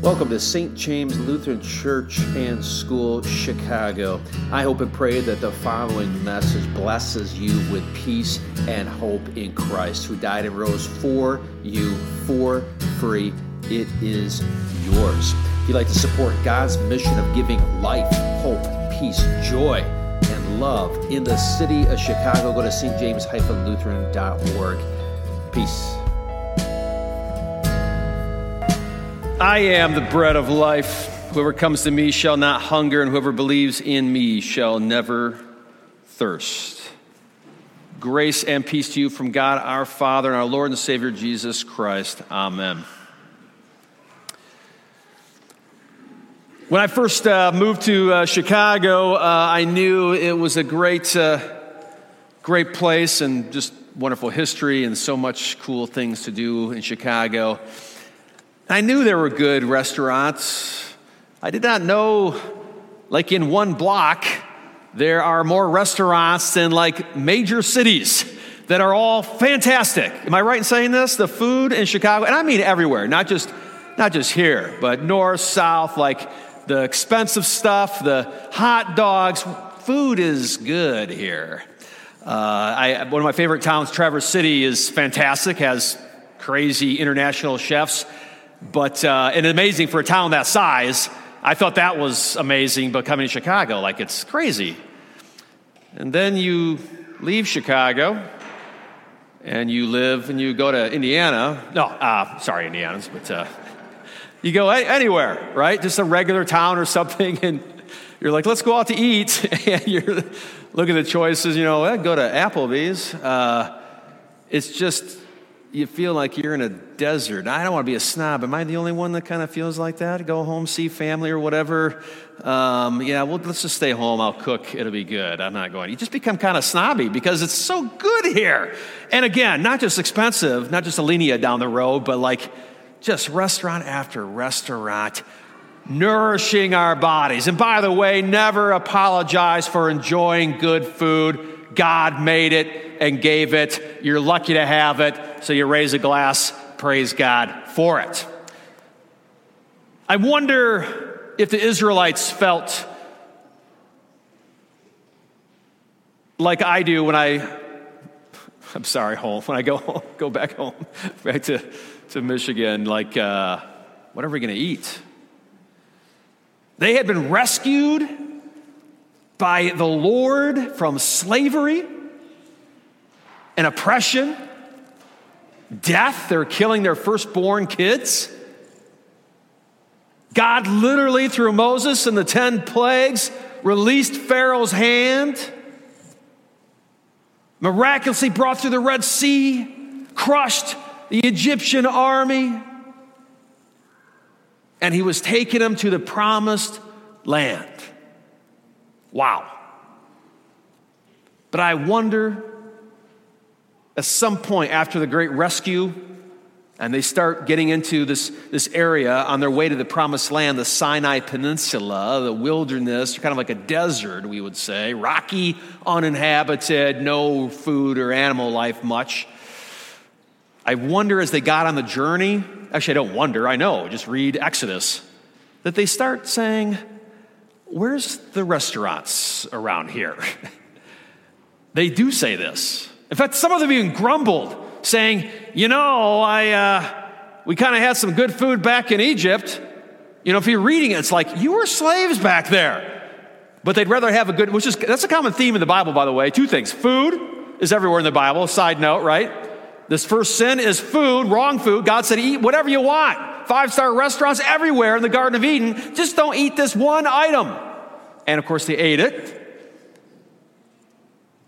Welcome to St. James Lutheran Church and School, Chicago. I hope and pray that the following message blesses you with peace and hope in Christ, who died and rose for you for free. It is yours. If you'd like to support God's mission of giving life, hope, peace, joy, and love in the city of Chicago, go to stjames-lutheran.org. Peace. I am the bread of life. Whoever comes to me shall not hunger, and whoever believes in me shall never thirst. Grace and peace to you from God our Father and our Lord and Savior Jesus Christ. Amen. When I first uh, moved to uh, Chicago, uh, I knew it was a great, uh, great place and just wonderful history and so much cool things to do in Chicago. I knew there were good restaurants. I did not know, like in one block, there are more restaurants than like major cities that are all fantastic. Am I right in saying this? The food in Chicago, and I mean everywhere, not just not just here, but north, south, like the expensive stuff, the hot dogs. Food is good here. Uh, I, one of my favorite towns, Traverse City, is fantastic. Has crazy international chefs but, uh, and amazing for a town that size. I thought that was amazing, but coming to Chicago, like it's crazy. And then you leave Chicago and you live and you go to Indiana. No, uh, sorry, Indiana's, but uh, you go anywhere, right? Just a regular town or something, and you're like, let's go out to eat. and you're looking at the choices, you know, go to Applebee's. Uh, it's just you feel like you're in a desert. I don't want to be a snob. Am I the only one that kind of feels like that? Go home, see family or whatever. Um, yeah, well, let's just stay home. I'll cook. It'll be good. I'm not going. You just become kind of snobby because it's so good here. And again, not just expensive, not just Alinea down the road, but like just restaurant after restaurant nourishing our bodies. And by the way, never apologize for enjoying good food. God made it and gave it. You're lucky to have it, so you raise a glass, praise God for it. I wonder if the Israelites felt like I do when I, I'm sorry, home, when I go home, go back home, back to, to Michigan, like, uh, what are we going to eat? They had been rescued by the Lord from slavery and oppression, death. They're killing their firstborn kids. God literally, through Moses and the 10 plagues, released Pharaoh's hand, miraculously brought through the Red Sea, crushed the Egyptian army, and he was taking them to the promised land. Wow. But I wonder at some point after the great rescue, and they start getting into this, this area on their way to the promised land, the Sinai Peninsula, the wilderness, kind of like a desert, we would say, rocky, uninhabited, no food or animal life much. I wonder as they got on the journey, actually, I don't wonder, I know, just read Exodus, that they start saying, Where's the restaurants around here? they do say this. In fact, some of them even grumbled, saying, You know, I, uh, we kind of had some good food back in Egypt. You know, if you're reading it, it's like, You were slaves back there. But they'd rather have a good, which is, that's a common theme in the Bible, by the way. Two things. Food is everywhere in the Bible, side note, right? This first sin is food, wrong food. God said, Eat whatever you want. Five star restaurants everywhere in the Garden of Eden. Just don't eat this one item. And of course, they ate it.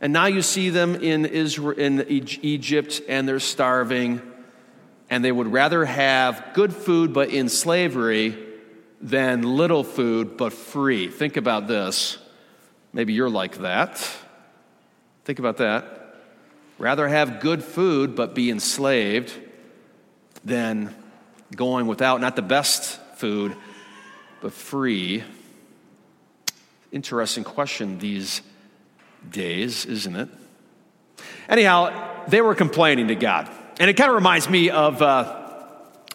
And now you see them in, Israel, in Egypt and they're starving, and they would rather have good food but in slavery than little food but free. Think about this. Maybe you're like that. Think about that. Rather have good food but be enslaved than going without not the best food but free. Interesting question these days, isn't it? Anyhow, they were complaining to God. And it kind of reminds me of uh,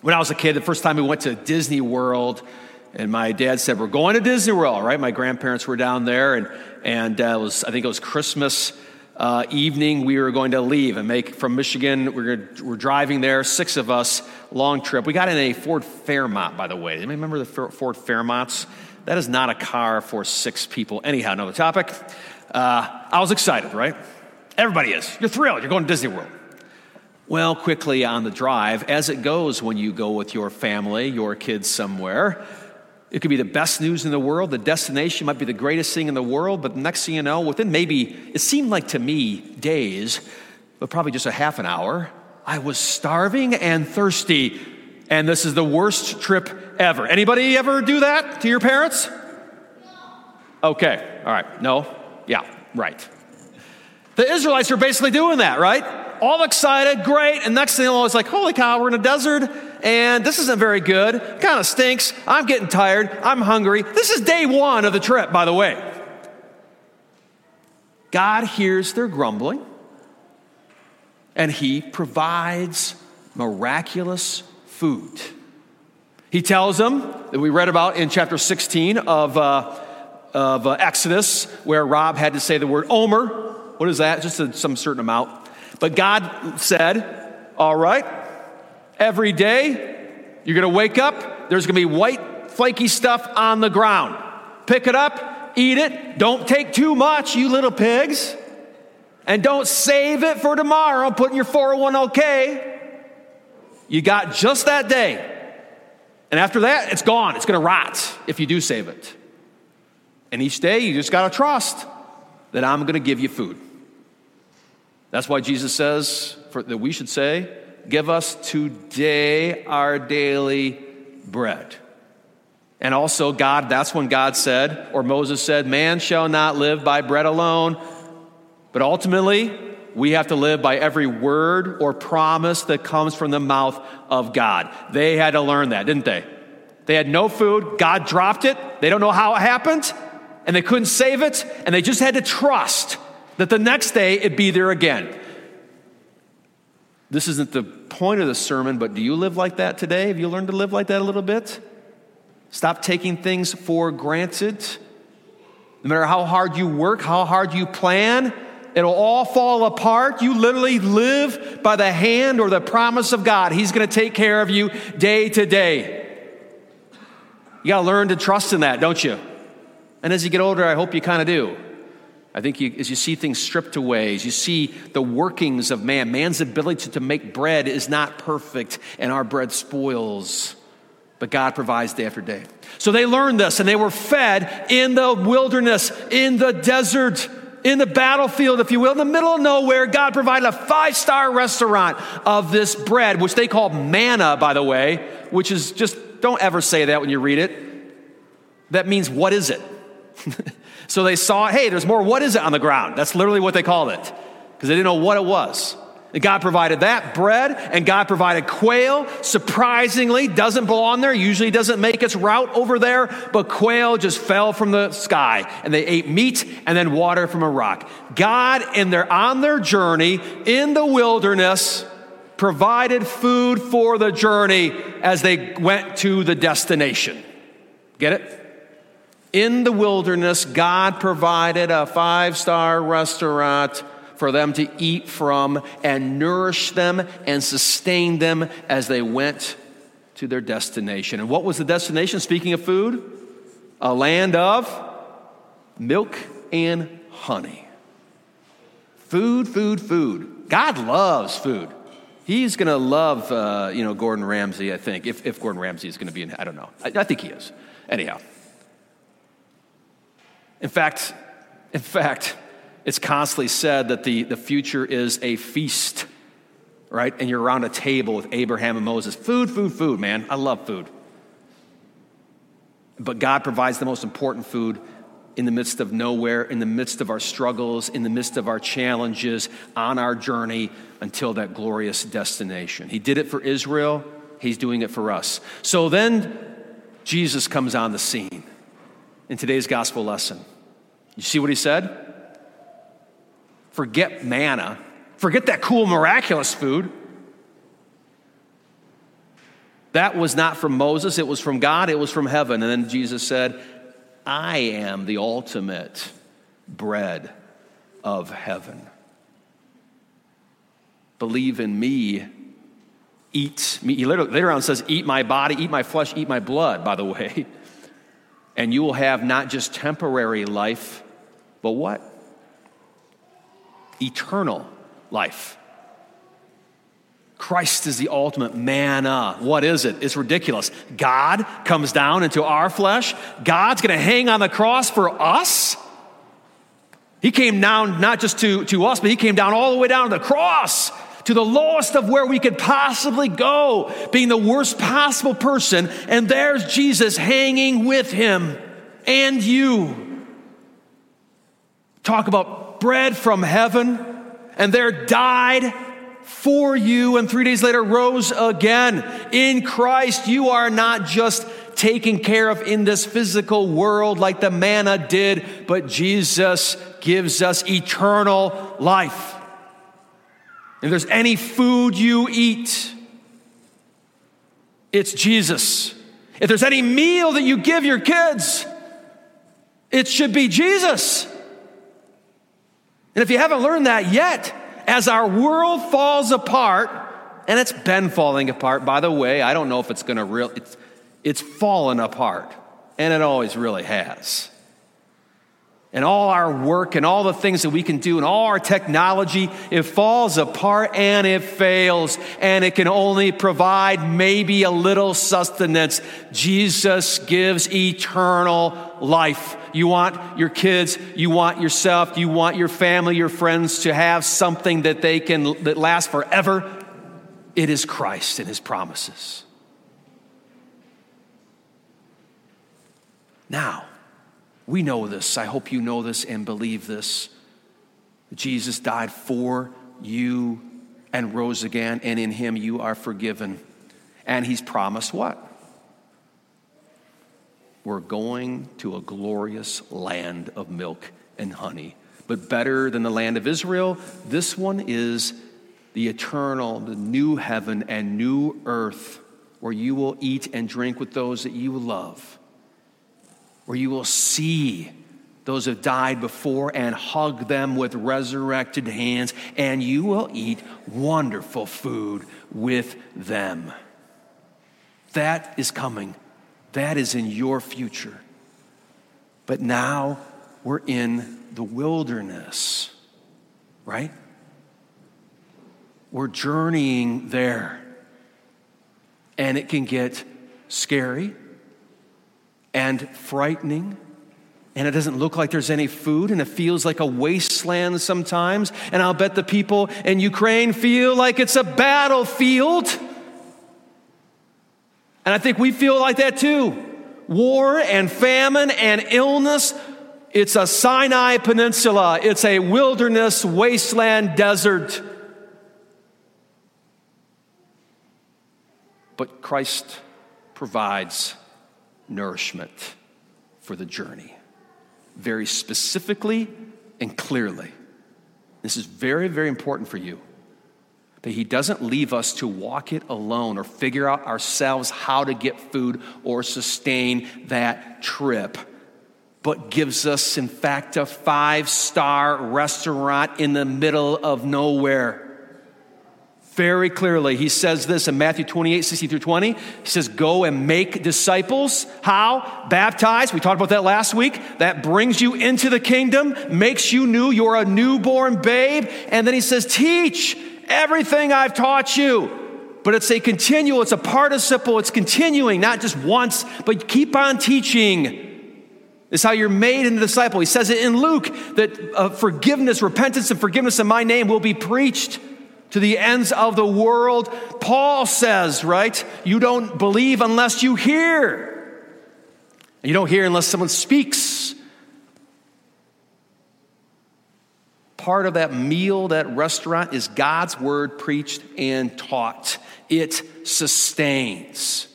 When I was a kid, the first time we went to Disney World, and my dad said, We're going to Disney World, right? My grandparents were down there, and, and uh, was, I think it was Christmas uh, evening. We were going to leave and make from Michigan. We we're, we're driving there, six of us, long trip. We got in a Ford Fairmont, by the way. Anybody remember the Ford Fairmonts? That is not a car for six people. Anyhow, another topic. Uh, I was excited, right? Everybody is. You're thrilled. You're going to Disney World. Well, quickly on the drive, as it goes when you go with your family, your kids somewhere, it could be the best news in the world. The destination might be the greatest thing in the world, but the next thing you know, within maybe, it seemed like to me days, but probably just a half an hour, I was starving and thirsty. And this is the worst trip ever. Anybody ever do that to your parents? Okay, all right. No? Yeah, right. The Israelites are basically doing that, right? all excited, great. And next thing you know, it's like, holy cow, we're in a desert and this isn't very good. Kind of stinks. I'm getting tired. I'm hungry. This is day one of the trip, by the way. God hears their grumbling and he provides miraculous food. He tells them that we read about in chapter 16 of, uh, of uh, Exodus, where Rob had to say the word Omer. What is that? Just a, some certain amount. But God said, All right, every day you're going to wake up, there's going to be white, flaky stuff on the ground. Pick it up, eat it. Don't take too much, you little pigs. And don't save it for tomorrow, put in your 401k. You got just that day. And after that, it's gone. It's going to rot if you do save it. And each day, you just got to trust that I'm going to give you food. That's why Jesus says for, that we should say, Give us today our daily bread. And also, God, that's when God said, or Moses said, Man shall not live by bread alone, but ultimately, we have to live by every word or promise that comes from the mouth of God. They had to learn that, didn't they? They had no food. God dropped it. They don't know how it happened, and they couldn't save it, and they just had to trust that the next day it'd be there again. This isn't the point of the sermon, but do you live like that today? Have you learned to live like that a little bit? Stop taking things for granted. No matter how hard you work, how hard you plan, it'll all fall apart. You literally live by the hand or the promise of God. He's going to take care of you day to day. You got to learn to trust in that, don't you? And as you get older, I hope you kind of do. I think you, as you see things stripped away, as you see the workings of man, man's ability to, make bread is not perfect, and our bread spoils. But God provides day after day. So they learned this, and they were fed in the wilderness, in the desert, in the battlefield, if you will, in the middle of nowhere. God provided a five star restaurant of this bread, which they call manna, by the way, which is just, don't ever say that when you read it. That means, what is it? So they saw, hey, there's more what is it on the ground? That's literally what they called it because they didn't know what it was. And God provided that bread, and God provided quail. Surprisingly, doesn't belong there. Usually doesn't make its route over there, but quail just fell from the sky, and they ate meat and then water from a rock. God, in they're on their journey in the wilderness, provided food for the journey as they went to the destination. Get it? In the wilderness, God provided a five star restaurant for them to eat from and nourish them and sustain them as they went to their destination. And what was the destination? Speaking of food, a land of milk and honey. Food, food, food. God loves food. He's going to love, uh, you know, Gordon Ramsay, I think, if, if Gordon Ramsay is going to be in, I don't know. I, I think he is. Anyhow. In fact, in fact, it's constantly said that the, the future is a feast, right? And you're around a table with Abraham and Moses. Food, food, food, man. I love food. But God provides the most important food in the midst of nowhere, in the midst of our struggles, in the midst of our challenges, on our journey until that glorious destination. He did it for Israel, He's doing it for us. So then Jesus comes on the scene in today's gospel lesson. You see what he said? Forget manna, forget that cool, miraculous food. That was not from Moses, it was from God, it was from heaven. And then Jesus said, I am the ultimate bread of heaven. Believe in me, eat me. He later on says, Eat my body, eat my flesh, eat my blood, by the way. And you will have not just temporary life, but what? Eternal life. Christ is the ultimate manna. What is it? It's ridiculous. God comes down into our flesh. God's going to hang on the cross for us. He came down not just to, to us, but he came down all the way down to the cross, to the lowest of where we could possibly go, being the worst possible person. And there's Jesus hanging with him and you. Talk about bread from heaven, and there died for you, and three days later rose again. In Christ, you are not just taken care of in this physical world like the manna did, but Jesus gives us eternal life. If there's any food you eat, it's Jesus. If there's any meal that you give your kids, it should be Jesus. And if you haven't learned that yet, as our world falls apart, and it's been falling apart, by the way, I don't know if it's going to real it's, it's fallen apart, and it always really has. And all our work and all the things that we can do and all our technology, it falls apart and it fails, and it can only provide maybe a little sustenance. Jesus gives eternal life. You want your kids, you want yourself, you want your family, your friends to have something that they can that lasts forever. It is Christ and his promises. Now, we know this. I hope you know this and believe this. Jesus died for you and rose again, and in him you are forgiven. And he's promised what? We're going to a glorious land of milk and honey. But better than the land of Israel, this one is the eternal, the new heaven and new earth where you will eat and drink with those that you love, where you will see those who have died before and hug them with resurrected hands, and you will eat wonderful food with them. That is coming that is in your future. But now we're in the wilderness, right? We're journeying there. And it can get scary and frightening. And it doesn't look like there's any food, and it feels like a wasteland sometimes. And I'll bet the people in Ukraine feel like it's a battlefield. And I think we feel like that too. War and famine and illness. It's a Sinai Peninsula. It's a wilderness, wasteland, desert. But Christ provides nourishment for the journey, very specifically and clearly. This is very, very important for you that He doesn't leave us to walk it alone or figure out ourselves how to get food or sustain that trip, but gives us, in fact, a five star restaurant in the middle of nowhere. Very clearly, he says this in Matthew 28, 60 through 20. He says, Go and make disciples. How? Baptize. We talked about that last week. That brings you into the kingdom, makes you new. You're a newborn babe. And then he says, Teach everything I've taught you. But it's a continual, it's a participle, it's continuing, not just once, but keep on teaching. Is how you're made into a disciple. He says it in Luke that uh, forgiveness, repentance, and forgiveness in my name will be preached to the ends of the world. Paul says, right? You don't believe unless you hear. You don't hear unless someone speaks. part of that meal, that restaurant, is God's word preached and taught. It sustains.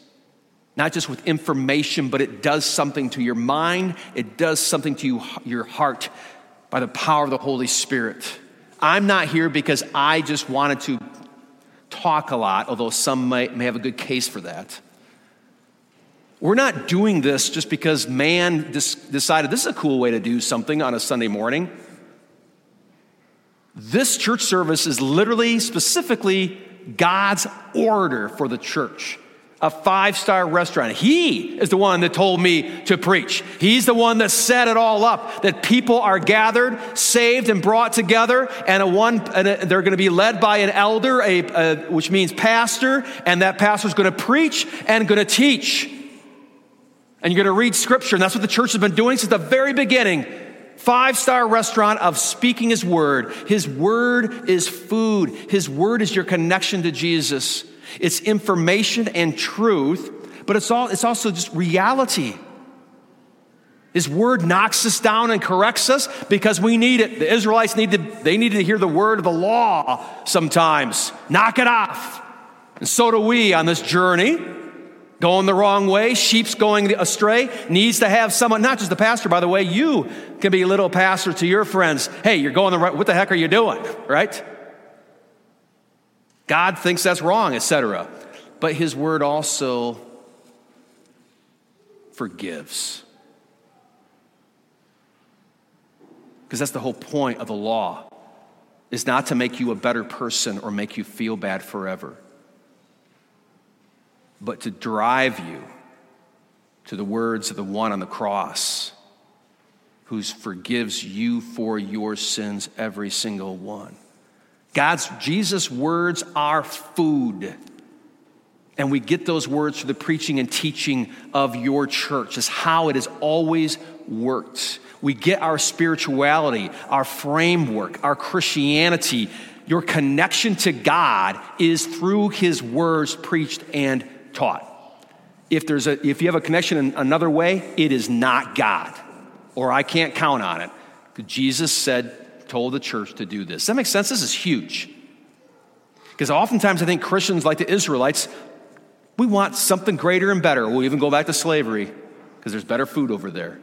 Not just with information, but it does something to your mind, it does something to you, your heart by the power of the Holy Spirit. I'm not here because I just wanted to talk a lot, although some might, may have a good case for that. We're not doing this just because man decided this is a cool way to do something on a Sunday morning. This church service is literally, specifically, God's order for the church a five star restaurant. He is the one that told me to preach. He's the one that set it all up that people are gathered, saved, and brought together, and a one and a, they're going to be led by an elder, a, a, which means pastor, and that pastor is going to preach and going to teach. And you're going to read scripture, and that's what the church has been doing since the very beginning. Five star restaurant of speaking His word. His word is food, His word is your connection to Jesus. It's information and truth, but it's, all, it's also just reality. His word knocks us down and corrects us because we need it. The Israelites need to, they needed to hear the word of the law sometimes. Knock it off. And so do we on this journey. Going the wrong way, sheep's going astray, needs to have someone, not just the pastor, by the way, you can be a little pastor to your friends. Hey, you're going the right, what the heck are you doing? Right? God thinks that's wrong, etc. But his word also forgives. Because that's the whole point of the law is not to make you a better person or make you feel bad forever, but to drive you to the words of the one on the cross who forgives you for your sins, every single one. God's Jesus' words are food. And we get those words through the preaching and teaching of your church. It's how it has always worked. We get our spirituality, our framework, our Christianity. Your connection to God is through His words preached and taught. If, there's a, if you have a connection in another way, it is not God, or I can't count on it. Jesus said, told the church to do this. Does that make sense? This is huge. Because oftentimes I think Christians, like the Israelites, we want something greater and better. We'll even go back to slavery because there's better food over there.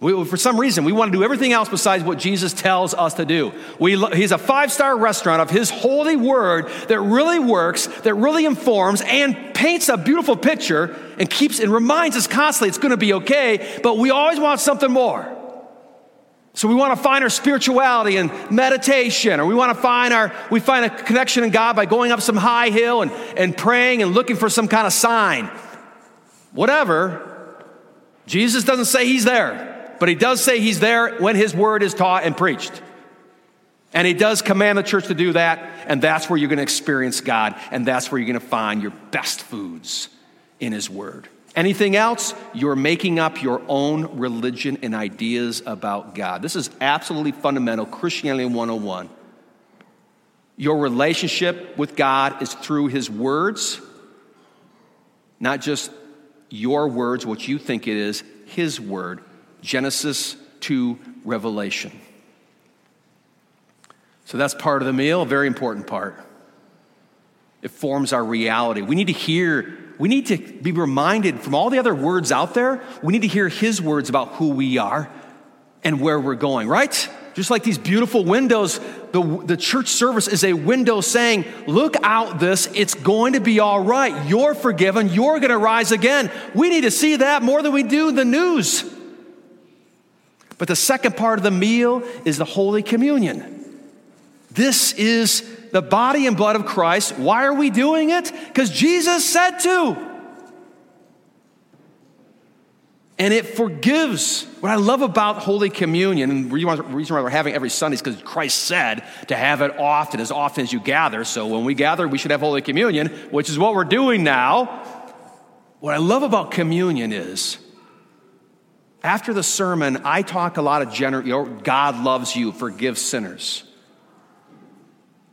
We, for some reason, we want to do everything else besides what Jesus tells us to do. We, he's a five star restaurant of His holy word that really works, that really informs, and paints a beautiful picture and keeps and reminds us constantly it's going to be okay, but we always want something more. So we want to find our spirituality and meditation, or we want to find our, we find a connection in God by going up some high hill and, and praying and looking for some kind of sign. Whatever. Jesus doesn't say he's there, but he does say he's there when his word is taught and preached. And he does command the church to do that, and that's where you're going to experience God, and that's where you're going to find your best foods in his word. Anything else, you're making up your own religion and ideas about God. This is absolutely fundamental Christianity 101. Your relationship with God is through His words, not just your words, what you think it is, His word. Genesis to Revelation. So that's part of the meal, a very important part. It forms our reality. We need to hear we need to be reminded from all the other words out there, we need to hear his words about who we are and where we're going, right? Just like these beautiful windows, the, the church service is a window saying, Look out this, it's going to be all right. You're forgiven, you're going to rise again. We need to see that more than we do the news. But the second part of the meal is the Holy Communion. This is the body and blood of Christ. Why are we doing it? Because Jesus said to. And it forgives. What I love about Holy Communion, and the reason why we're having every Sunday is because Christ said to have it often, as often as you gather. So when we gather, we should have Holy Communion, which is what we're doing now. What I love about communion is, after the sermon, I talk a lot of know, God loves you, forgive sinners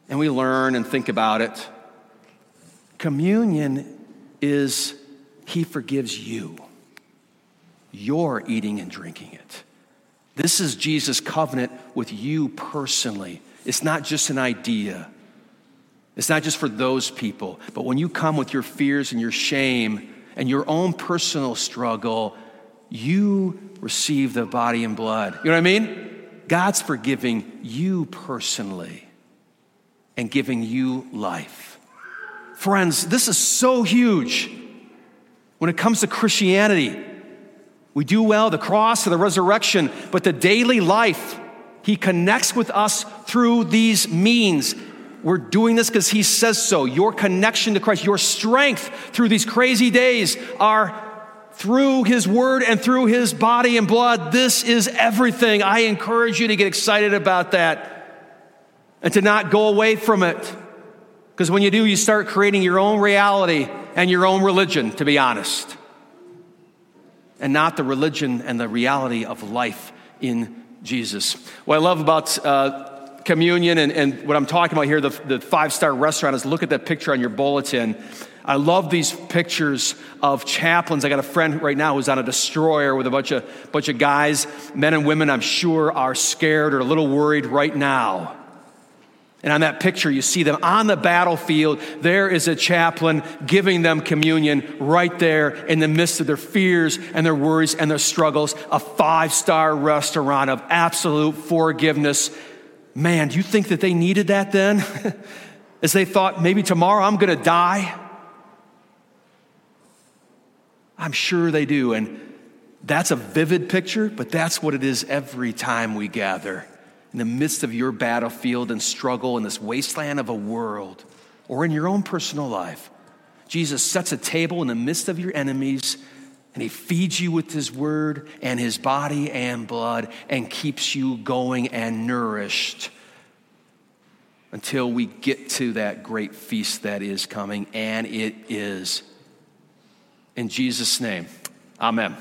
and we learn and think about it. Communion is He forgives you. You're eating and drinking it. This is Jesus' covenant with you personally. It's not just an idea. It's not just for those people, but when you come with your fears and your shame and your own personal struggle, you receive the body and blood. You know what I mean? God's forgiving you personally and giving you life. Friends, this is so huge. When it comes to Christianity, we do well, the cross or the resurrection, but the daily life, He connects with us through these means. We're doing this because He says so. Your connection to Christ, your strength through these crazy days are through His Word and through His body and blood. This is everything. I encourage you to get excited about that and to not go away from it. Because when you do, you start creating your own reality and your own religion, to be honest, and not the religion and the reality of life in Jesus. What I love about uh, communion and, and, what I'm talking about here, the, the five star restaurant, is look at that picture on your bulletin. I love these pictures of chaplains. I got a friend right now who's on a destroyer with a bunch of, bunch of guys, men and women, I'm sure, are scared or a little worried right now. And on that picture, you see them on the battlefield. There is a chaplain giving them communion right there in the midst of their fears and their worries and their struggles. A five star restaurant of absolute forgiveness. Man, do you think that they needed that then? As they thought, maybe tomorrow I'm going to die? I'm sure they do. And that's a vivid picture, but that's what it is every time we gather in the midst of your battlefield and struggle in this wasteland of a world or in your own personal life. Jesus sets a table in the midst of your enemies and he feeds you with his word and his body and blood and keeps you going and nourished until we get to that great feast that is coming, and it is. In Jesus' name, amen.